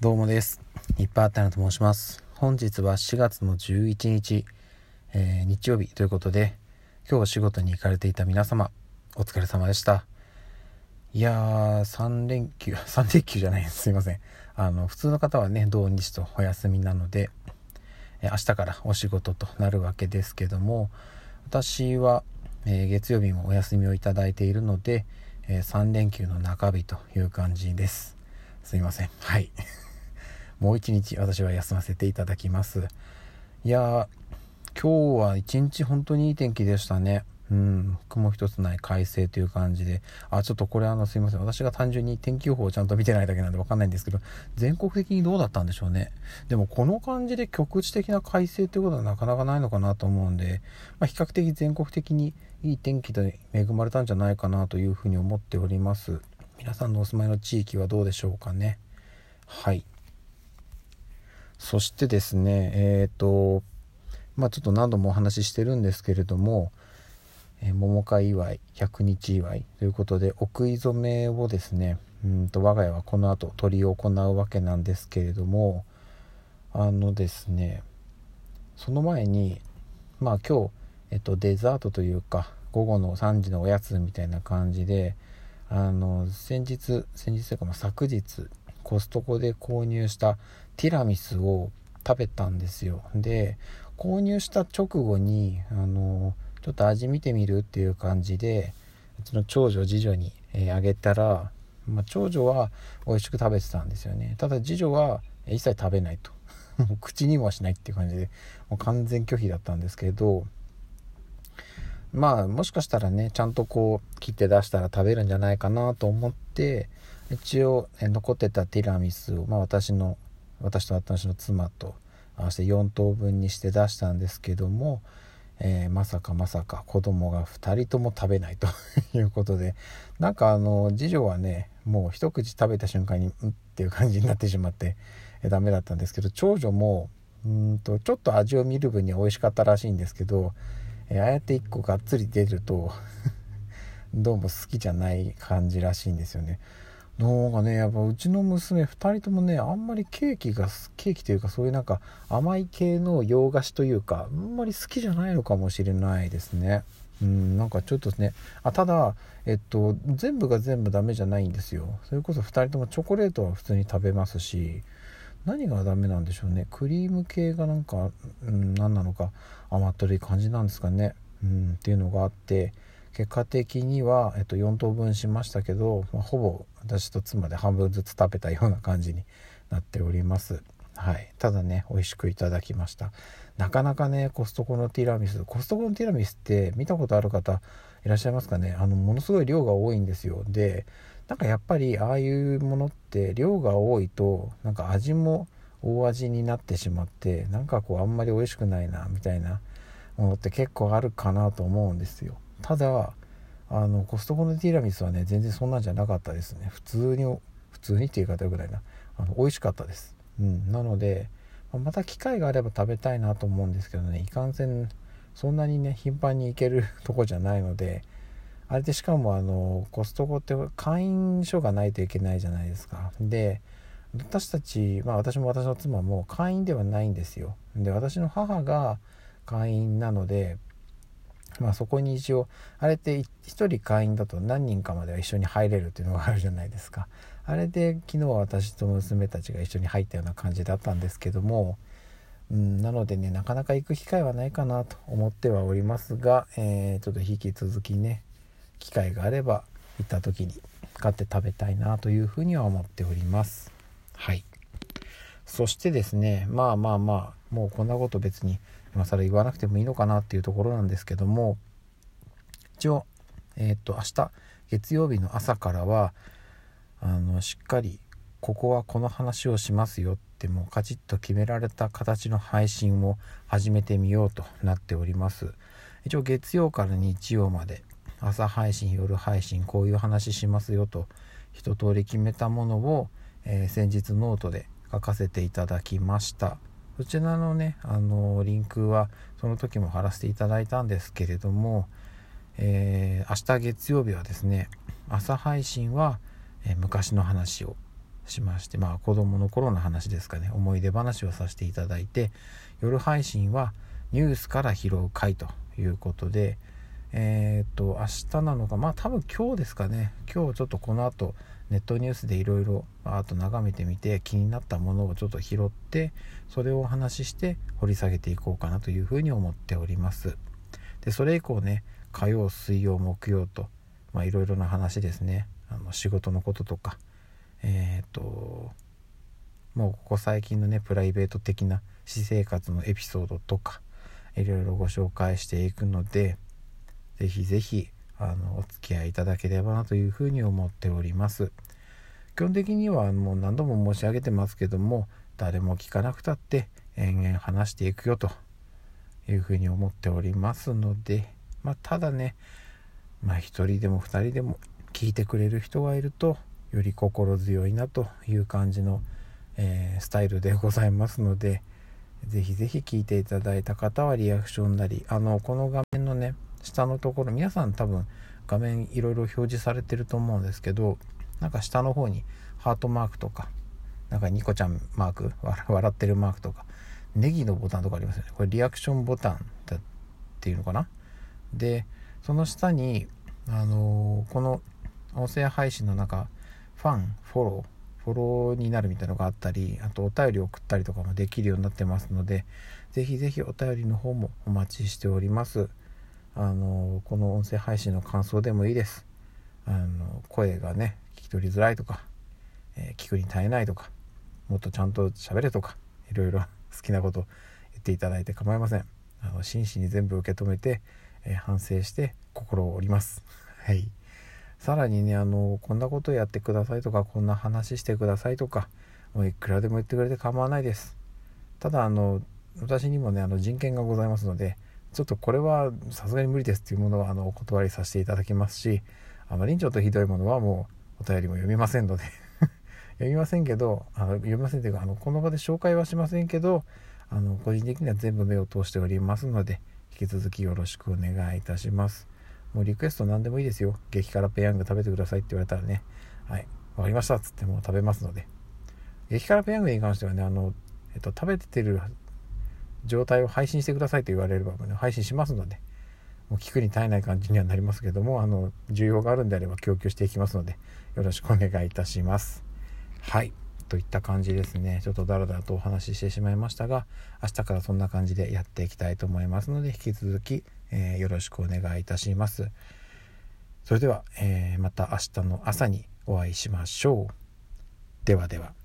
どうもです。いっぱいあったなと申します。本日は4月の11日、えー、日曜日ということで、今日お仕事に行かれていた皆様、お疲れ様でした。いやー、3連休、3連休じゃないです。すいません。あの、普通の方はね、土日とお休みなので、え、明日からお仕事となるわけですけども、私は、えー、月曜日もお休みをいただいているので、え3連休の中日という感じです。すいません。はい。もう一日私は休ませていただきます。いや今日は一日本当にいい天気でしたね。うん、雲一つない快晴という感じで、あ、ちょっとこれあのすいません。私が単純に天気予報をちゃんと見てないだけなんでわかんないんですけど、全国的にどうだったんでしょうね。でもこの感じで局地的な快晴ということはなかなかないのかなと思うんで、まあ、比較的全国的にいい天気で恵まれたんじゃないかなというふうに思っております。皆さんのお住まいの地域はどうでしょうかね。はい。そしてですね、えっ、ー、と、まあちょっと何度もお話ししてるんですけれども、えー、桃会祝い、100日祝いということで、お食い初めをですね、うんと我が家はこの後取り行うわけなんですけれども、あのですね、その前に、まあ今日、えっと、デザートというか、午後の3時のおやつみたいな感じで、あの、先日、先日というか、ま、昨日、コストコで購入したティラミスを食べたんですよ。で購入した直後にあのちょっと味見てみるっていう感じでうちの長女次女に、えー、あげたら、まあ、長女は美味しく食べてたんですよね。ただ次女は一切食べないと。口にもしないっていう感じでもう完全拒否だったんですけどまあもしかしたらねちゃんとこう切って出したら食べるんじゃないかなと思って一応、え残ってたティラミスを、まあ、私の私と私の妻と合わせて4等分にして出したんですけども、えー、まさかまさか子供が2人とも食べないということでなんかあの次女はねもう一口食べた瞬間にうんっていう感じになってしまって、えー、ダメだったんですけど長女もうんとちょっと味を見る分には美味しかったらしいんですけど、え、ああやって1個がっつり出ると どうも好きじゃない感じらしいんですよね。のがねやっぱうちの娘2人ともねあんまりケーキがケーキというかそういうなんか甘い系の洋菓子というかあんまり好きじゃないのかもしれないですねうんなんかちょっとねあただえっと全部が全部ダメじゃないんですよそれこそ2人ともチョコレートは普通に食べますし何がダメなんでしょうね。クリーム系がなんか、うん、何なのか甘ったるい感じなんですかね。うんっていうのがあって結果的には、えっと、4等分しましたけど、まあ、ほぼ私と妻で半分ずつ食べたような感じになっております。はい、ただね美味しくいただきました。なかなかねコストコのティラミスコストコのティラミスって見たことある方いらっしゃいますかね。あのものすごい量が多いんですよ。でなんかやっぱりああいうものって量が多いとなんか味も大味になってしまってなんかこうあんまり美味しくないなみたいなものって結構あるかなと思うんですよ。ただあのコストコのティラミスはね全然そんなんじゃなかったですね。普通に普通にっていう言い方ぐらいな。あの美味しかったです、うん、なのでまた機会があれば食べたいなと思うんですけどね。いかんせんそんなにね頻繁に行けるとこじゃないのであれでしかもあのコストコって会員証がないといけないじゃないですか。で私たちまあ私も私の妻も会員ではないんですよ。で私の母が会員なのでまあそこに一応あれって1人会員だと何人かまでは一緒に入れるっていうのがあるじゃないですか。あれで昨日は私と娘たちが一緒に入ったような感じだったんですけども、うん、なのでねなかなか行く機会はないかなと思ってはおりますが、えー、ちょっと引き続きね機会があれば行った時に買って食べたいなというふうには思っております。はい。そしてですねまあまあまあもうこんなこと別に今更言わなくてもいいのかなっていうところなんですけども一応えっ、と明日月曜日の朝からはあのしっかりここはこの話をしますよってもうカチッと決められた形の配信を始めてみようとなっております。一応月曜から日曜まで朝配信夜配信こういう話しますよと一通り決めたものを、えー、先日ノートで書かせていただきました。そちらのね、あのリンクはその時も貼らせていただいたんですけれども、えー、明日月曜日はですね、朝配信は、えー、昔の話をしましてまあ子供の頃の話ですかね思い出話をさせていただいて夜配信はニュースから拾う回ということでえっ、と明日なのかまあ多分今日ですかね。今日ちょっとこの後ネットニュースでいろいろあと眺めてみて気になったものをちょっと拾ってそれをお話しして掘り下げていこうかなというふうに思っております。でそれ以降ね火曜水曜木曜といろいろな話ですね。あの仕事のこととか。えっ、ともうここ最近のねプライベート的な私生活のエピソードとかいろいろご紹介していくので是非是非あのお付き合いいただければなというふうに思っております。基本的にはもう何度も申し上げてますけども誰も聞かなくたって延々話していくよというふうに思っておりますのでまあただねまあ1人でも2人でも聞いてくれる人がいるとより心強いなという感じの、えー、スタイルでございますのでぜひぜひ聞いていただいた方はリアクションなりあのこの画面のね下のところ皆さん多分画面いろいろ表示されてると思うんですけどなんか下の方にハートマークとかなんかニコちゃんマーク笑ってるマークとかネギのボタンとかありますよね。これリアクションボタンだっていうのかな？でその下にあのー、この音声配信の中ファンフォローフォローになるみたいなのがあったりあとお便り送ったりとかもできるようになってますのでぜひぜひお便りの方もお待ちしております。あのこの音声配信の感想でもいいです。あの声がね聞き取りづらいとか、えー、聞くに耐えないとかもっとちゃんと喋れとかいろいろ 好きなこと言っていただいて構いません。あの真摯に全部受け止めて、えー、反省して心を折ります。はい。さらにねあのこんなことやってくださいとかこんな話してくださいとかもういくらでも言ってくれて構わないです。ただあの私にもねあの人権がございますのでちょっとこれはさすがに無理ですっていうものはあのお断りさせていただきますしあまりにちょっとひどいものはもうお便りも読みませんので 読みませんけどあの読みませんというかあのこの場で紹介はしませんけどあの個人的には全部目を通しておりますので引き続きよろしくお願いいたします。もうリクエスト何でもいいですよ。激辛ペヤング食べてくださいって言われたらね、はい、わかりましたっつってもう食べますので。激辛ペヤングに関してはね、あの、えっと、食べてる状態を配信してくださいと言われれば、ね、配信しますので、もう聞くに耐えない感じにはなりますけども、あの、需要があるんであれば供給していきますので、よろしくお願いいたします。はい。といった感じですね。ちょっとダラダラとお話ししてしまいましたが、明日からそんな感じでやっていきたいと思いますので、引き続き、えー、よろしくお願いいたします。それでは、えー、また明日の朝にお会いしましょう。ではでは。